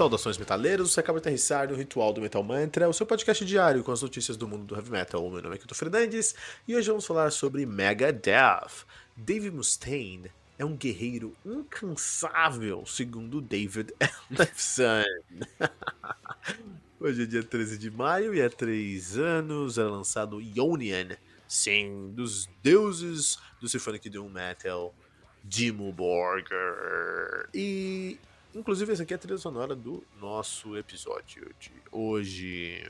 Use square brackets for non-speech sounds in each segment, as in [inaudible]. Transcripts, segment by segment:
Saudações metaleiros, você acaba de aterrissar no Ritual do Metal Mantra, o seu podcast diário com as notícias do mundo do heavy metal. Meu nome é Kito Fernandes e hoje vamos falar sobre Megadeth. Dave Mustaine é um guerreiro incansável, segundo David [laughs] Ellefson. [laughs] hoje é dia 13 de maio e há três anos era lançado Ionian, sim, dos deuses do Symphonic Doom Metal, Dimmu Borgir. E Inclusive, essa aqui é a trilha sonora do nosso episódio de hoje.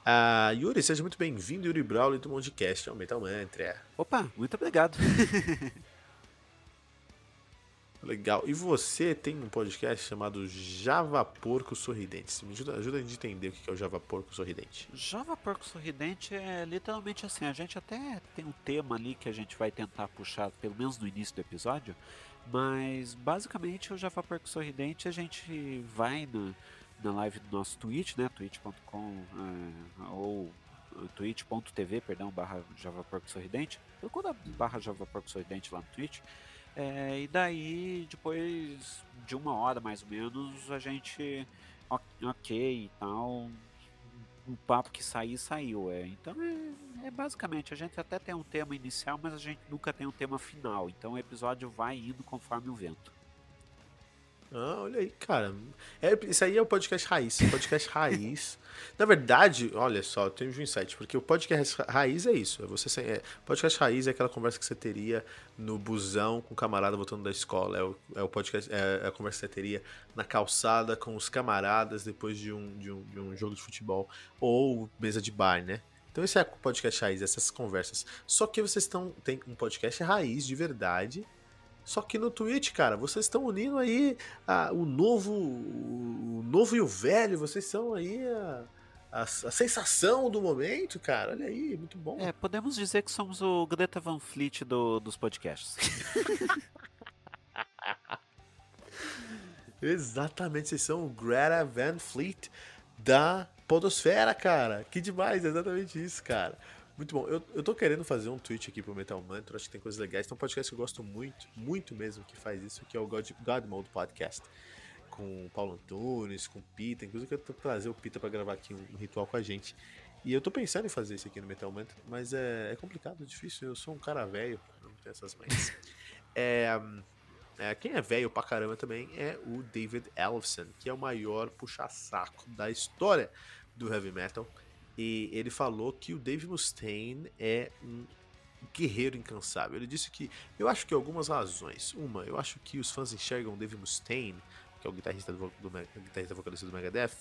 Uh, Yuri, seja muito bem-vindo, Yuri Brawley do Mondcast ao Metal Mantra. Opa, muito obrigado. [laughs] Legal. E você tem um podcast chamado Java Porco Sorridente. Me ajuda, ajuda a gente a entender o que é o Java Porco Sorridente. Java Porco Sorridente é literalmente assim. A gente até tem um tema ali que a gente vai tentar puxar, pelo menos no início do episódio, mas basicamente o Java Porco Sorridente a gente vai no, na live do nosso Twitch, né? twitch.com é, ou twitch.tv, perdão, barra Java Porco Sorridente. Procura barra Java Porco Sorridente lá no Twitch. É, e daí, depois de uma hora mais ou menos, a gente ok e tal, o papo que sair, saiu. É. Então é, é, basicamente, a gente até tem um tema inicial, mas a gente nunca tem um tema final. Então o episódio vai indo conforme o vento. Ah, olha aí, cara. É, isso aí é o podcast raiz. Podcast [laughs] raiz. Na verdade, olha só, eu tenho um insight, porque o podcast raiz é isso. É você é, podcast raiz é aquela conversa que você teria no busão com o camarada voltando da escola. É o, é o podcast, é a conversa que você teria na calçada com os camaradas depois de um, de um, de um jogo de futebol. Ou mesa de bar, né? Então esse é o podcast raiz, essas conversas. Só que vocês estão. Tem um podcast raiz de verdade só que no Twitch, cara, vocês estão unindo aí a, o novo o novo e o velho, vocês são aí a, a, a, sensação do momento, cara. Olha aí, muito bom. É, podemos dizer que somos o Greta Van Fleet do, dos podcasts. [laughs] Exatamente, vocês são o Greta Van Fleet da Podosfera, cara. Que demais, exatamente isso, cara. Muito bom. Eu, eu tô querendo fazer um tweet aqui pro Metal Mantra, acho que tem coisas legais. Tem um podcast que eu gosto muito, muito mesmo, que faz isso, que é o God, God Mode Podcast. Com o Paulo Antunes, com o Pita. Inclusive, eu quero trazer o Pita para gravar aqui um, um, ritual com a gente. E eu tô pensando em fazer isso aqui no Metal Mantra, mas é, é complicado, é difícil. Eu sou um cara velho, não tenho essas mães. [laughs] é, é, quem é velho pra caramba também é o David Ellefson, que é o maior puxa-saco da história do heavy metal. E ele falou que o Dave Mustaine é um guerreiro incansável. Ele disse que eu acho que algumas razões. Uma, eu acho que os fãs enxergam Dave Mustaine, que é o guitarrista, do, do, do guitarrista vocalista do Megadeth,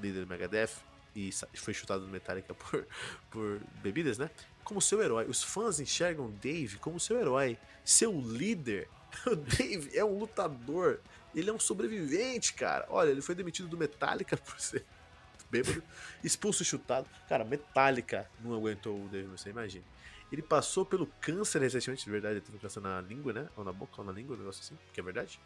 líder do Megadeth, e foi chutado no Metallica [laughs] por, por bebidas, né? Como seu herói. Os fãs enxergam Dave como seu herói, seu líder. [laughs] O Dave é um lutador, ele é um sobrevivente, cara. Olha, ele foi demitido do Metallica [laughs] por ser bêbado, expulso e chutado. Cara, Metallica não aguentou o Dave você imagina. Ele passou pelo câncer recentemente, de verdade, ele teve câncer na língua, né? Ou na boca, ou na língua, um negócio assim, que é verdade.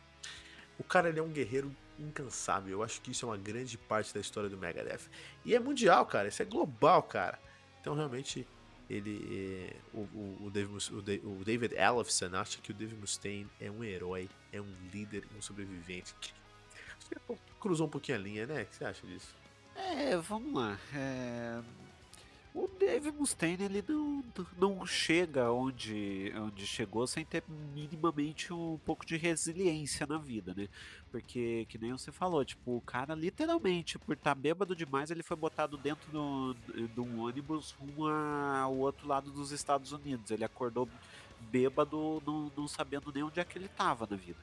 O cara ele é um guerreiro incansável. Eu acho que isso é uma grande parte da história do Megadeth. E é mundial, cara. Isso é global, cara. Então realmente ele é, o, o, o, David, o, David acha que o David Mustaine é um herói, é um líder, um sobrevivente. Cruzou um pouquinho a linha, né? O que você acha disso? É, vamos lá. É... O Dave Mustaine ele não, não chega onde, onde chegou sem ter minimamente um pouco de resiliência na vida, né? Porque, que nem você falou, tipo, o cara literalmente, por estar tá bêbado demais, ele foi botado dentro de um ônibus rumo ao outro lado dos Estados Unidos. Ele acordou bêbado, não, não sabendo nem onde é que ele estava na vida.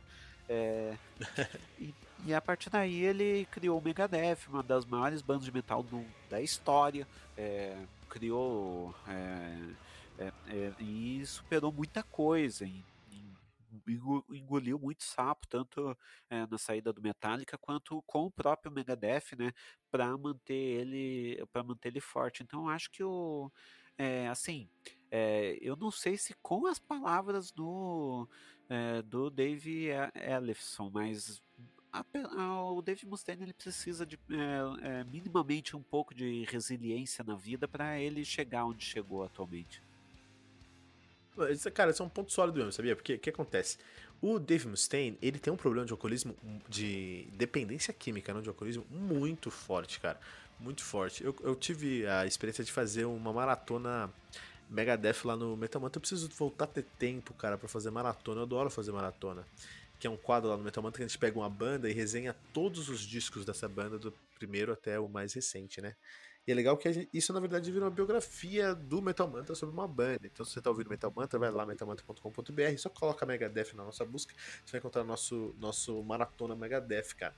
É, [laughs] e, a partir daí ele criou o Megadeth, uma das maiores bandas de metal do, da história. É, criou é, é, é e superou muita coisa. E, engoliu muito sapo, tanto é, na saída do Metallica quanto com o próprio Megadeth, né, para manter ele para manter ele forte. Então acho que o é, assim, é, eu não sei se com as palavras do é, do Dave Ellefson, mas o Dave Mustaine ele precisa de é, é, minimamente um pouco de resiliência na vida para ele chegar onde chegou atualmente. Cara, isso é um ponto sólido mesmo, sabia? Porque o que acontece? O Dave Mustaine, ele tem um problema de alcoolismo, de dependência química, não de alcoolismo, muito forte, cara. Muito forte. Eu, eu tive a experiência de fazer uma maratona Megadeth lá no Metamanta. Eu preciso voltar a ter tempo, cara, para fazer maratona. Eu adoro fazer maratona. Que é um quadro lá no Metamanta que a gente pega uma banda e resenha todos os discos dessa banda, do primeiro até o mais recente, né? E é legal que gente, isso, na verdade, vira uma biografia do Metal Mantra sobre uma banda. Então, se você está ouvindo Metal Mantra, vai lá metalmantra.com.br, só coloca Megadeth na nossa busca, você vai encontrar nosso, nosso maratona Megadeth, cara.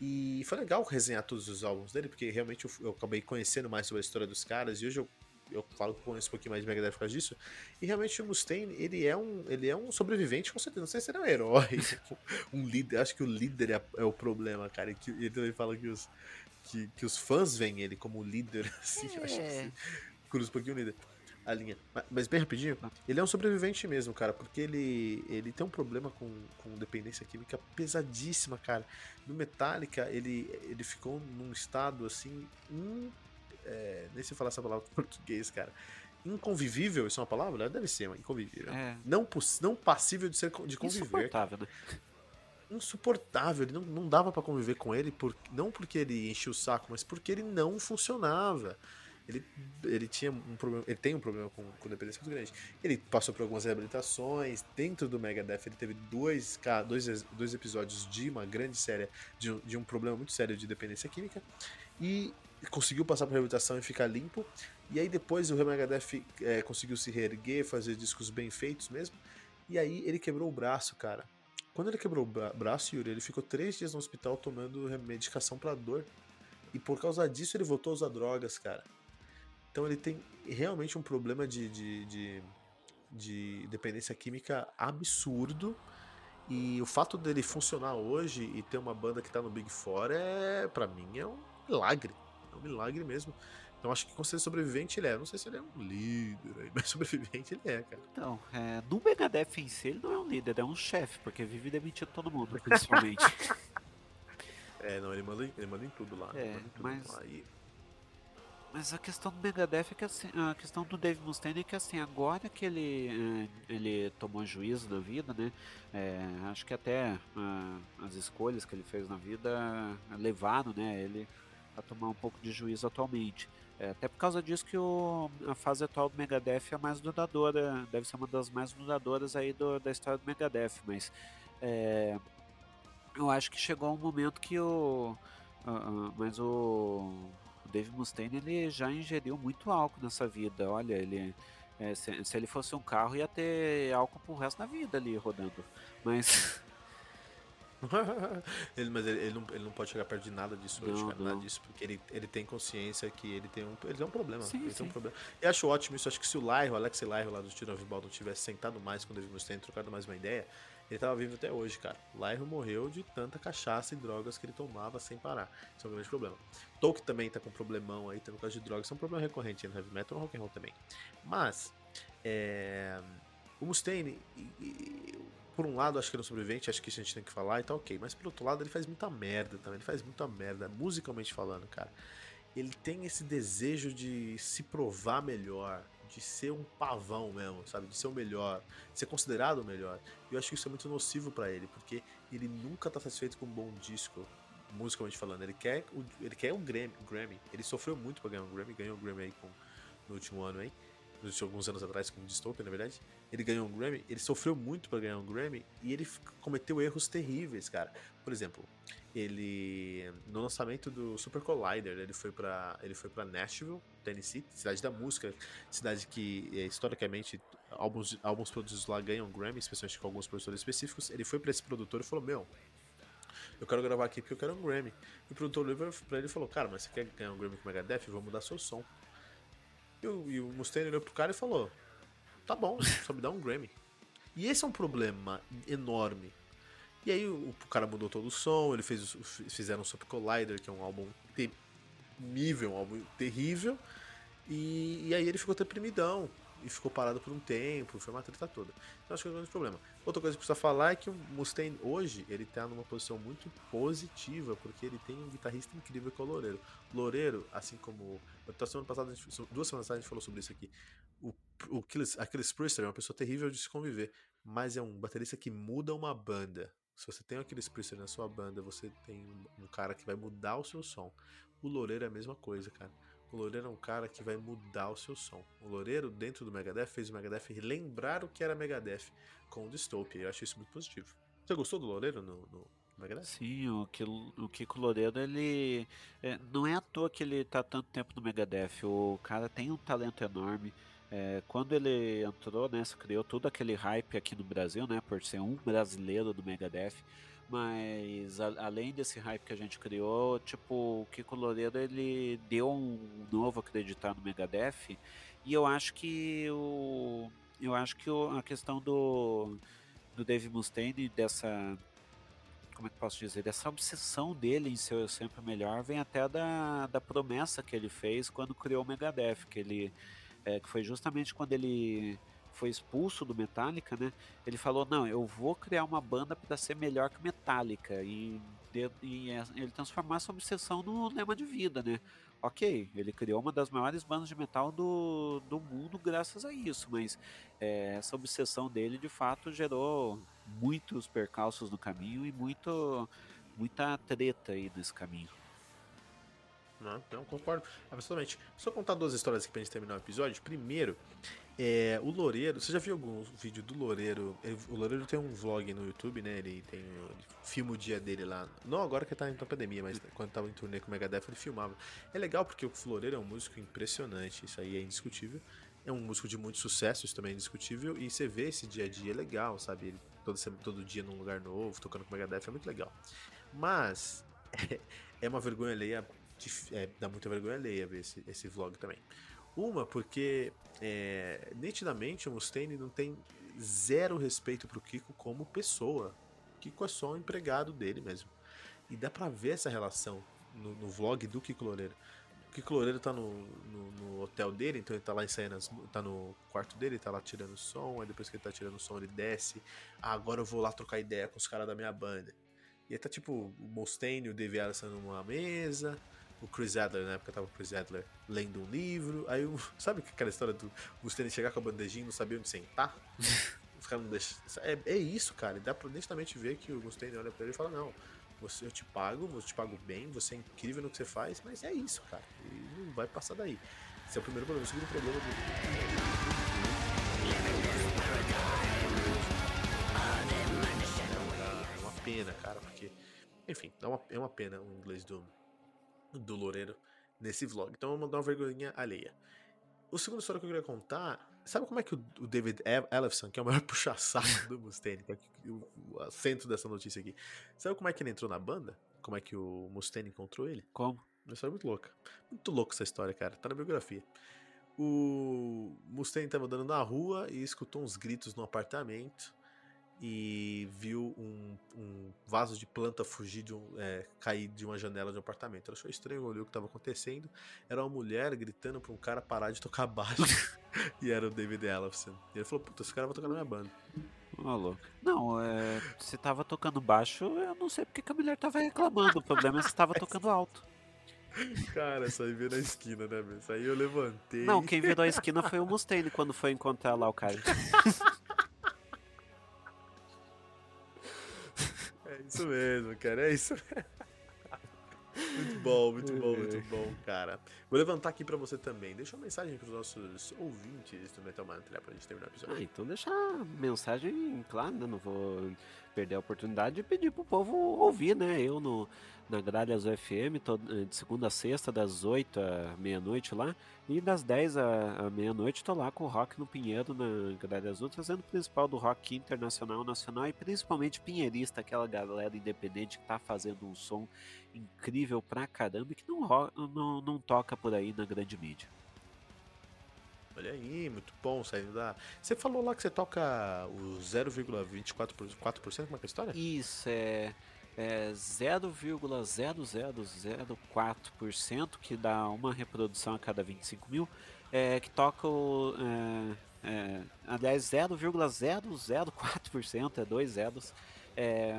E foi legal resenhar todos os álbuns dele, porque realmente eu, eu acabei conhecendo mais sobre a história dos caras, e hoje eu eu falo que conheço um pouquinho mais de Megadeth por causa disso. E realmente o Mustaine, ele é um, ele é um sobrevivente, com certeza. Não sei se ele é um herói, [laughs] um líder. Acho que o líder é, é o problema, cara. E que, ele também fala que os, que, que os fãs veem ele como líder, [laughs] assim, é. acho que é. cruza um pouquinho o líder. A linha. Mas bem rapidinho, ele é um sobrevivente mesmo, cara, porque ele, ele tem um problema com, com dependência química pesadíssima, cara. No Metallica, ele, ele ficou num estado assim. É, nem se falar essa palavra em [laughs] português, cara. Inconvivível, isso é uma palavra? Deve ser, mas inconvivível. É. Não, não passível de ser de conviver. Insuportável, né? insuportável. Ele não, não dava para conviver com ele, por, não porque ele enchia o saco, mas porque ele não funcionava. Ele, ele tinha um problema, ele tem um problema com, com dependência muito grande. Ele passou por algumas reabilitações. Dentro do Megadeth, ele teve dois, dois, dois episódios de uma grande série, de, de um problema muito sério de dependência química. E conseguiu passar por reabilitação e ficar limpo. E aí depois o Megadeth é, conseguiu se reerguer, fazer discos bem feitos mesmo. E aí ele quebrou o braço, cara. Quando ele quebrou o braço, Yuri, ele ficou três dias no hospital tomando medicação para dor. E por causa disso ele voltou a usar drogas, cara. Então ele tem realmente um problema de, de, de, de dependência química absurdo. E o fato dele funcionar hoje e ter uma banda que tá no Big Four é, para mim, é um milagre. É um milagre mesmo. Então acho que com ser sobrevivente ele é. Não sei se ele é um líder, [laughs] mas sobrevivente ele é, cara. Então, é, no Megadeth em si ele não é um líder, é um chefe, porque vive demitindo todo mundo, principalmente. [laughs] é, não, ele manda, ele manda em tudo lá. É, tudo mas... Lá e... Mas a questão do Megadeth é que assim, a questão do Dave Mustaine é que assim, agora que ele, é, ele tomou juízo na vida, né? É, acho que até uh, as escolhas que ele fez na vida levaram, né? Ele a tomar um pouco de juízo atualmente. É, até por causa disso que o, a fase atual do Megadeth é mais duradoura, deve ser uma das mais duradouras aí do, da história do Megadeth, mas é, eu acho que chegou um momento que o. Uh, uh, mas o, o Dave Mustaine ele já ingeriu muito álcool nessa vida. Olha, ele. É, se, se, ele fosse um carro, ia ter álcool pro resto da vida ali rodando. Mas [laughs] [laughs] ele, mas ele, ele, não, ele não pode chegar perto de nada disso não, hoje, cara, nada disso, porque ele, ele tem consciência que ele tem um, ele tem um problema. Sim, ele sim. tem um problema. E acho ótimo isso, acho que se o Lairo, o Alex Lairo lá do Tiro Ball não tivesse sentado mais quando ele nos tem trocado mais uma ideia, ele tava vivo até hoje, cara. Lairo morreu de tanta cachaça e drogas que ele tomava sem parar. Isso é um grande problema. Tolkien também tá com um problemão aí, no caso de drogas, isso é um problema recorrente no heavy metal e no rock and roll também. Mas, é, o Mustaine, por um lado, acho que ele é um sobrevivente, acho que isso a gente tem que falar e tá ok. Mas por outro lado, ele faz muita merda também. Ele faz muita merda, musicalmente falando, cara. Ele tem esse desejo de se provar melhor, de ser um pavão mesmo, sabe? De ser o melhor, de ser considerado o melhor. E eu acho que isso é muito nocivo para ele, porque ele nunca tá satisfeito com um bom disco, musicalmente falando. Ele quer o, ele quer um Grammy, Grammy. Ele sofreu muito pra ganhar um Grammy, ganhou um Grammy aí com, no último ano aí alguns anos atrás com o Dystopia, na verdade. Ele ganhou um Grammy, ele sofreu muito para ganhar um Grammy e ele cometeu erros terríveis, cara. Por exemplo, ele no lançamento do Super Collider, ele foi para ele foi para Nashville, Tennessee, cidade da música, cidade que é, historicamente álbuns álbuns produzidos lá ganham Grammy, especialmente com alguns produtores específicos. Ele foi para esse produtor e falou: "Meu, eu quero gravar aqui porque eu quero um Grammy. E o produtor olhou pra ele falou: Cara, mas você quer ganhar um Grammy com Megadeth? Vou mudar seu som. E o, e o Mustaine olhou pro cara e falou: Tá bom, só me dá um Grammy. E esse é um problema enorme. E aí o, o cara mudou todo o som, ele fez, fizeram o Super Collider, que é um álbum temível, um álbum terrível. E, e aí ele ficou deprimidão e ficou parado por um tempo, foi uma treta toda. Então acho que é um grande problema. Outra coisa que precisa falar é que o Mustaine hoje ele tá numa posição muito positiva, porque ele tem um guitarrista incrível que é o Loureiro. Loureiro, assim como. Na semana passada, duas semanas atrás a gente falou sobre isso aqui. O, o Achilles, Priester é uma pessoa terrível de se conviver. mas é um baterista que muda uma banda. Se você tem aquele Priestler na sua banda, você tem um cara que vai mudar o seu som. O Loureiro é a mesma coisa, cara. O Loureiro é um cara que vai mudar o seu som. O Loureiro, dentro do Megadeth, fez o Megadeth lembrar o que era Megadeth com o Dystopia. Eu achei isso muito positivo. Você gostou do Loureiro no, no Megadeth? Sim, o, Kiko, o Kiko Loureiro, ele. É, não é à toa que ele tá tanto tempo no Megadeth. O cara tem um talento enorme. É, quando ele entrou, né, criou todo aquele hype aqui no Brasil, né, por ser um brasileiro do Megadeth. Mas a, além desse hype que a gente criou, tipo, o Kiko Loureiro ele deu um novo acreditar no Megadeth. E eu acho que o eu acho que o, a questão do do Dave Mustaine dessa como é que posso dizer, dessa obsessão dele em ser sempre melhor, vem até da, da promessa que ele fez quando criou o Megadeth, que ele é, que foi justamente quando ele foi expulso do Metallica, né? Ele falou: Não, eu vou criar uma banda para ser melhor que Metallica. E, de, e é, ele transformar essa obsessão no lema de vida, né? Ok, ele criou uma das maiores bandas de metal do, do mundo graças a isso, mas é, essa obsessão dele de fato gerou muitos percalços no caminho e muito, muita treta aí nesse caminho. Não, não concordo absolutamente. Só contar duas histórias aqui pra gente terminar o episódio. Primeiro, é, o Loureiro. Você já viu algum vídeo do Loureiro? O Loureiro tem um vlog no YouTube, né? Ele tem. Ele filma o dia dele lá. Não agora que tá pra pandemia, mas quando tava em turnê com o Megadeth, ele filmava. É legal porque o Loureiro é um músico impressionante, isso aí é indiscutível. É um músico de muito sucesso, isso também é indiscutível. E você vê esse dia a dia é legal, sabe? Ele todo, todo dia num lugar novo, tocando com o Megadeth, é muito legal. Mas. [laughs] É uma vergonha alheia é, dá muita vergonha alheia ver esse, esse vlog também. Uma, porque é, nitidamente o Mustaine não tem zero respeito pro Kiko como pessoa. O Kiko é só um empregado dele mesmo. E dá pra ver essa relação no, no vlog do Kiko Loureiro. O Kiko Loureiro tá no, no, no, hotel dele, então ele tá lá ensaiando, as, tá no quarto dele, tá lá tirando som, aí depois que ele tá tirando som ele desce. Ah, agora eu vou lá trocar ideia com os caras da minha banda. E aí tá tipo o Mustaine e o Dave Allison numa mesa, o Chris Adler, na época tava o Chris Adler lendo um livro. Aí, o, [laughs] sabe aquela história do Mustaine chegar com a bandejinha e não sabia onde sentar? [laughs] Os caras não deixam. É, é isso, cara. E dá pra nitidamente ver que o Mustaine olha pra ele e fala: Não, você, eu te pago, eu te pago bem, você é incrível no que você faz, mas é isso, cara. E não vai passar daí. Esse é o primeiro problema. O segundo problema do. É uma pena, cara, porque. Enfim, é uma, é uma pena o inglês do, do Loureiro nesse vlog. Então eu vou mandar uma vergonha alheia. O segundo história que eu queria contar, sabe como é que o David Ellefson, que é o maior [laughs] puxa-saco do Mustaine, que é o centro dessa notícia aqui, sabe como é que ele entrou na banda? Como é que o Mustaine encontrou ele? Como? Uma história muito louca. Muito louca essa história, cara. Tá na biografia. O Mustaine tava andando na rua e escutou uns gritos no apartamento e vaso de planta fugir de um, é, cair de uma janela de um apartamento. Ele achou estranho, olhou o que estava acontecendo. Era uma mulher gritando para um cara parar de tocar baixo. [laughs] e era o David Ellefson. E ele falou: Puta, esse cara vai tocar na minha banda. Oh, não, é, se tava tocando baixo, eu não sei porque que a mulher tava reclamando. O problema é se tava tocando alto. Cara, aí veio na esquina, né, meu? Isso aí eu levantei. Não, quem virou a esquina foi o Mustaine quando foi encontrar lá o cara. [laughs] isso mesmo, cara. É isso Muito [laughs] bom, muito bom, muito bom, cara. Vou levantar aqui pra você também. Deixa uma mensagem pros nossos ouvintes do Metal Mantra pra gente terminar o episódio. Ah, então deixa a mensagem, claro, né? Não vou perder a oportunidade de pedir pro povo ouvir, né? Eu no, na Gralhas UFM, tô, eh, de segunda a sexta, das 8 à meia-noite lá, e das 10 à, à meia-noite tô lá com o Rock no Pinheiro, na Gralhas U, trazendo o principal do rock internacional, nacional e principalmente pinheirista, aquela galera independente que tá fazendo um som incrível pra caramba que não, não, não toca por aí na grande mídia. Olha aí, muito bom saindo da. Você falou lá que você toca o 0,24%, como é que é a história? Isso, é, é 0,0004%, que dá uma reprodução a cada 25 mil, é, que toca o. É, é, aliás, 0,004%, é dois zeros, é,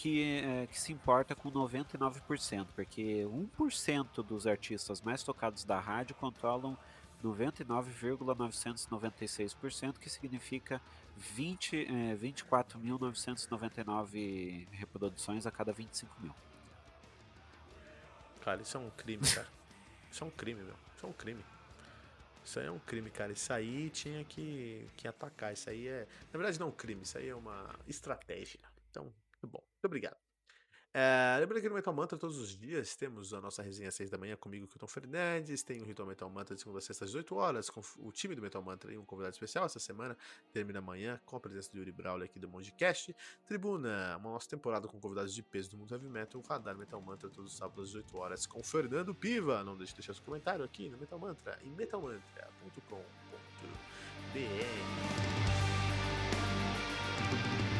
que, é, que se importa com 99%, porque 1% dos artistas mais tocados da rádio controlam 99,996%, que significa 20, é, 24.999 reproduções a cada 25 mil. Cara, isso é um crime, cara. isso é um crime, meu. Isso é um crime. Isso aí é um crime, cara. Isso aí tinha que, que atacar. Isso aí é. Na verdade, não é um crime, isso aí é uma estratégia. Então, muito bom. Muito obrigado. É, lembrando que no Metal Mantra todos os dias temos a nossa resenha às 6 da manhã comigo, Kilton Fernandes, tem o Ritual Metal Mantra de segunda a sexta às 18 horas, com o time do Metal Mantra e um convidado especial essa semana, termina amanhã com a presença do Yuri Brawler aqui do Mondcast, Tribuna, uma nossa temporada com convidados de peso do mundo heavy metal, o Radar Metal Mantra todos os sábados às 18 horas com Fernando Piva, não deixe de deixar seu comentário aqui no Metal Mantra, em metalmantra.com.br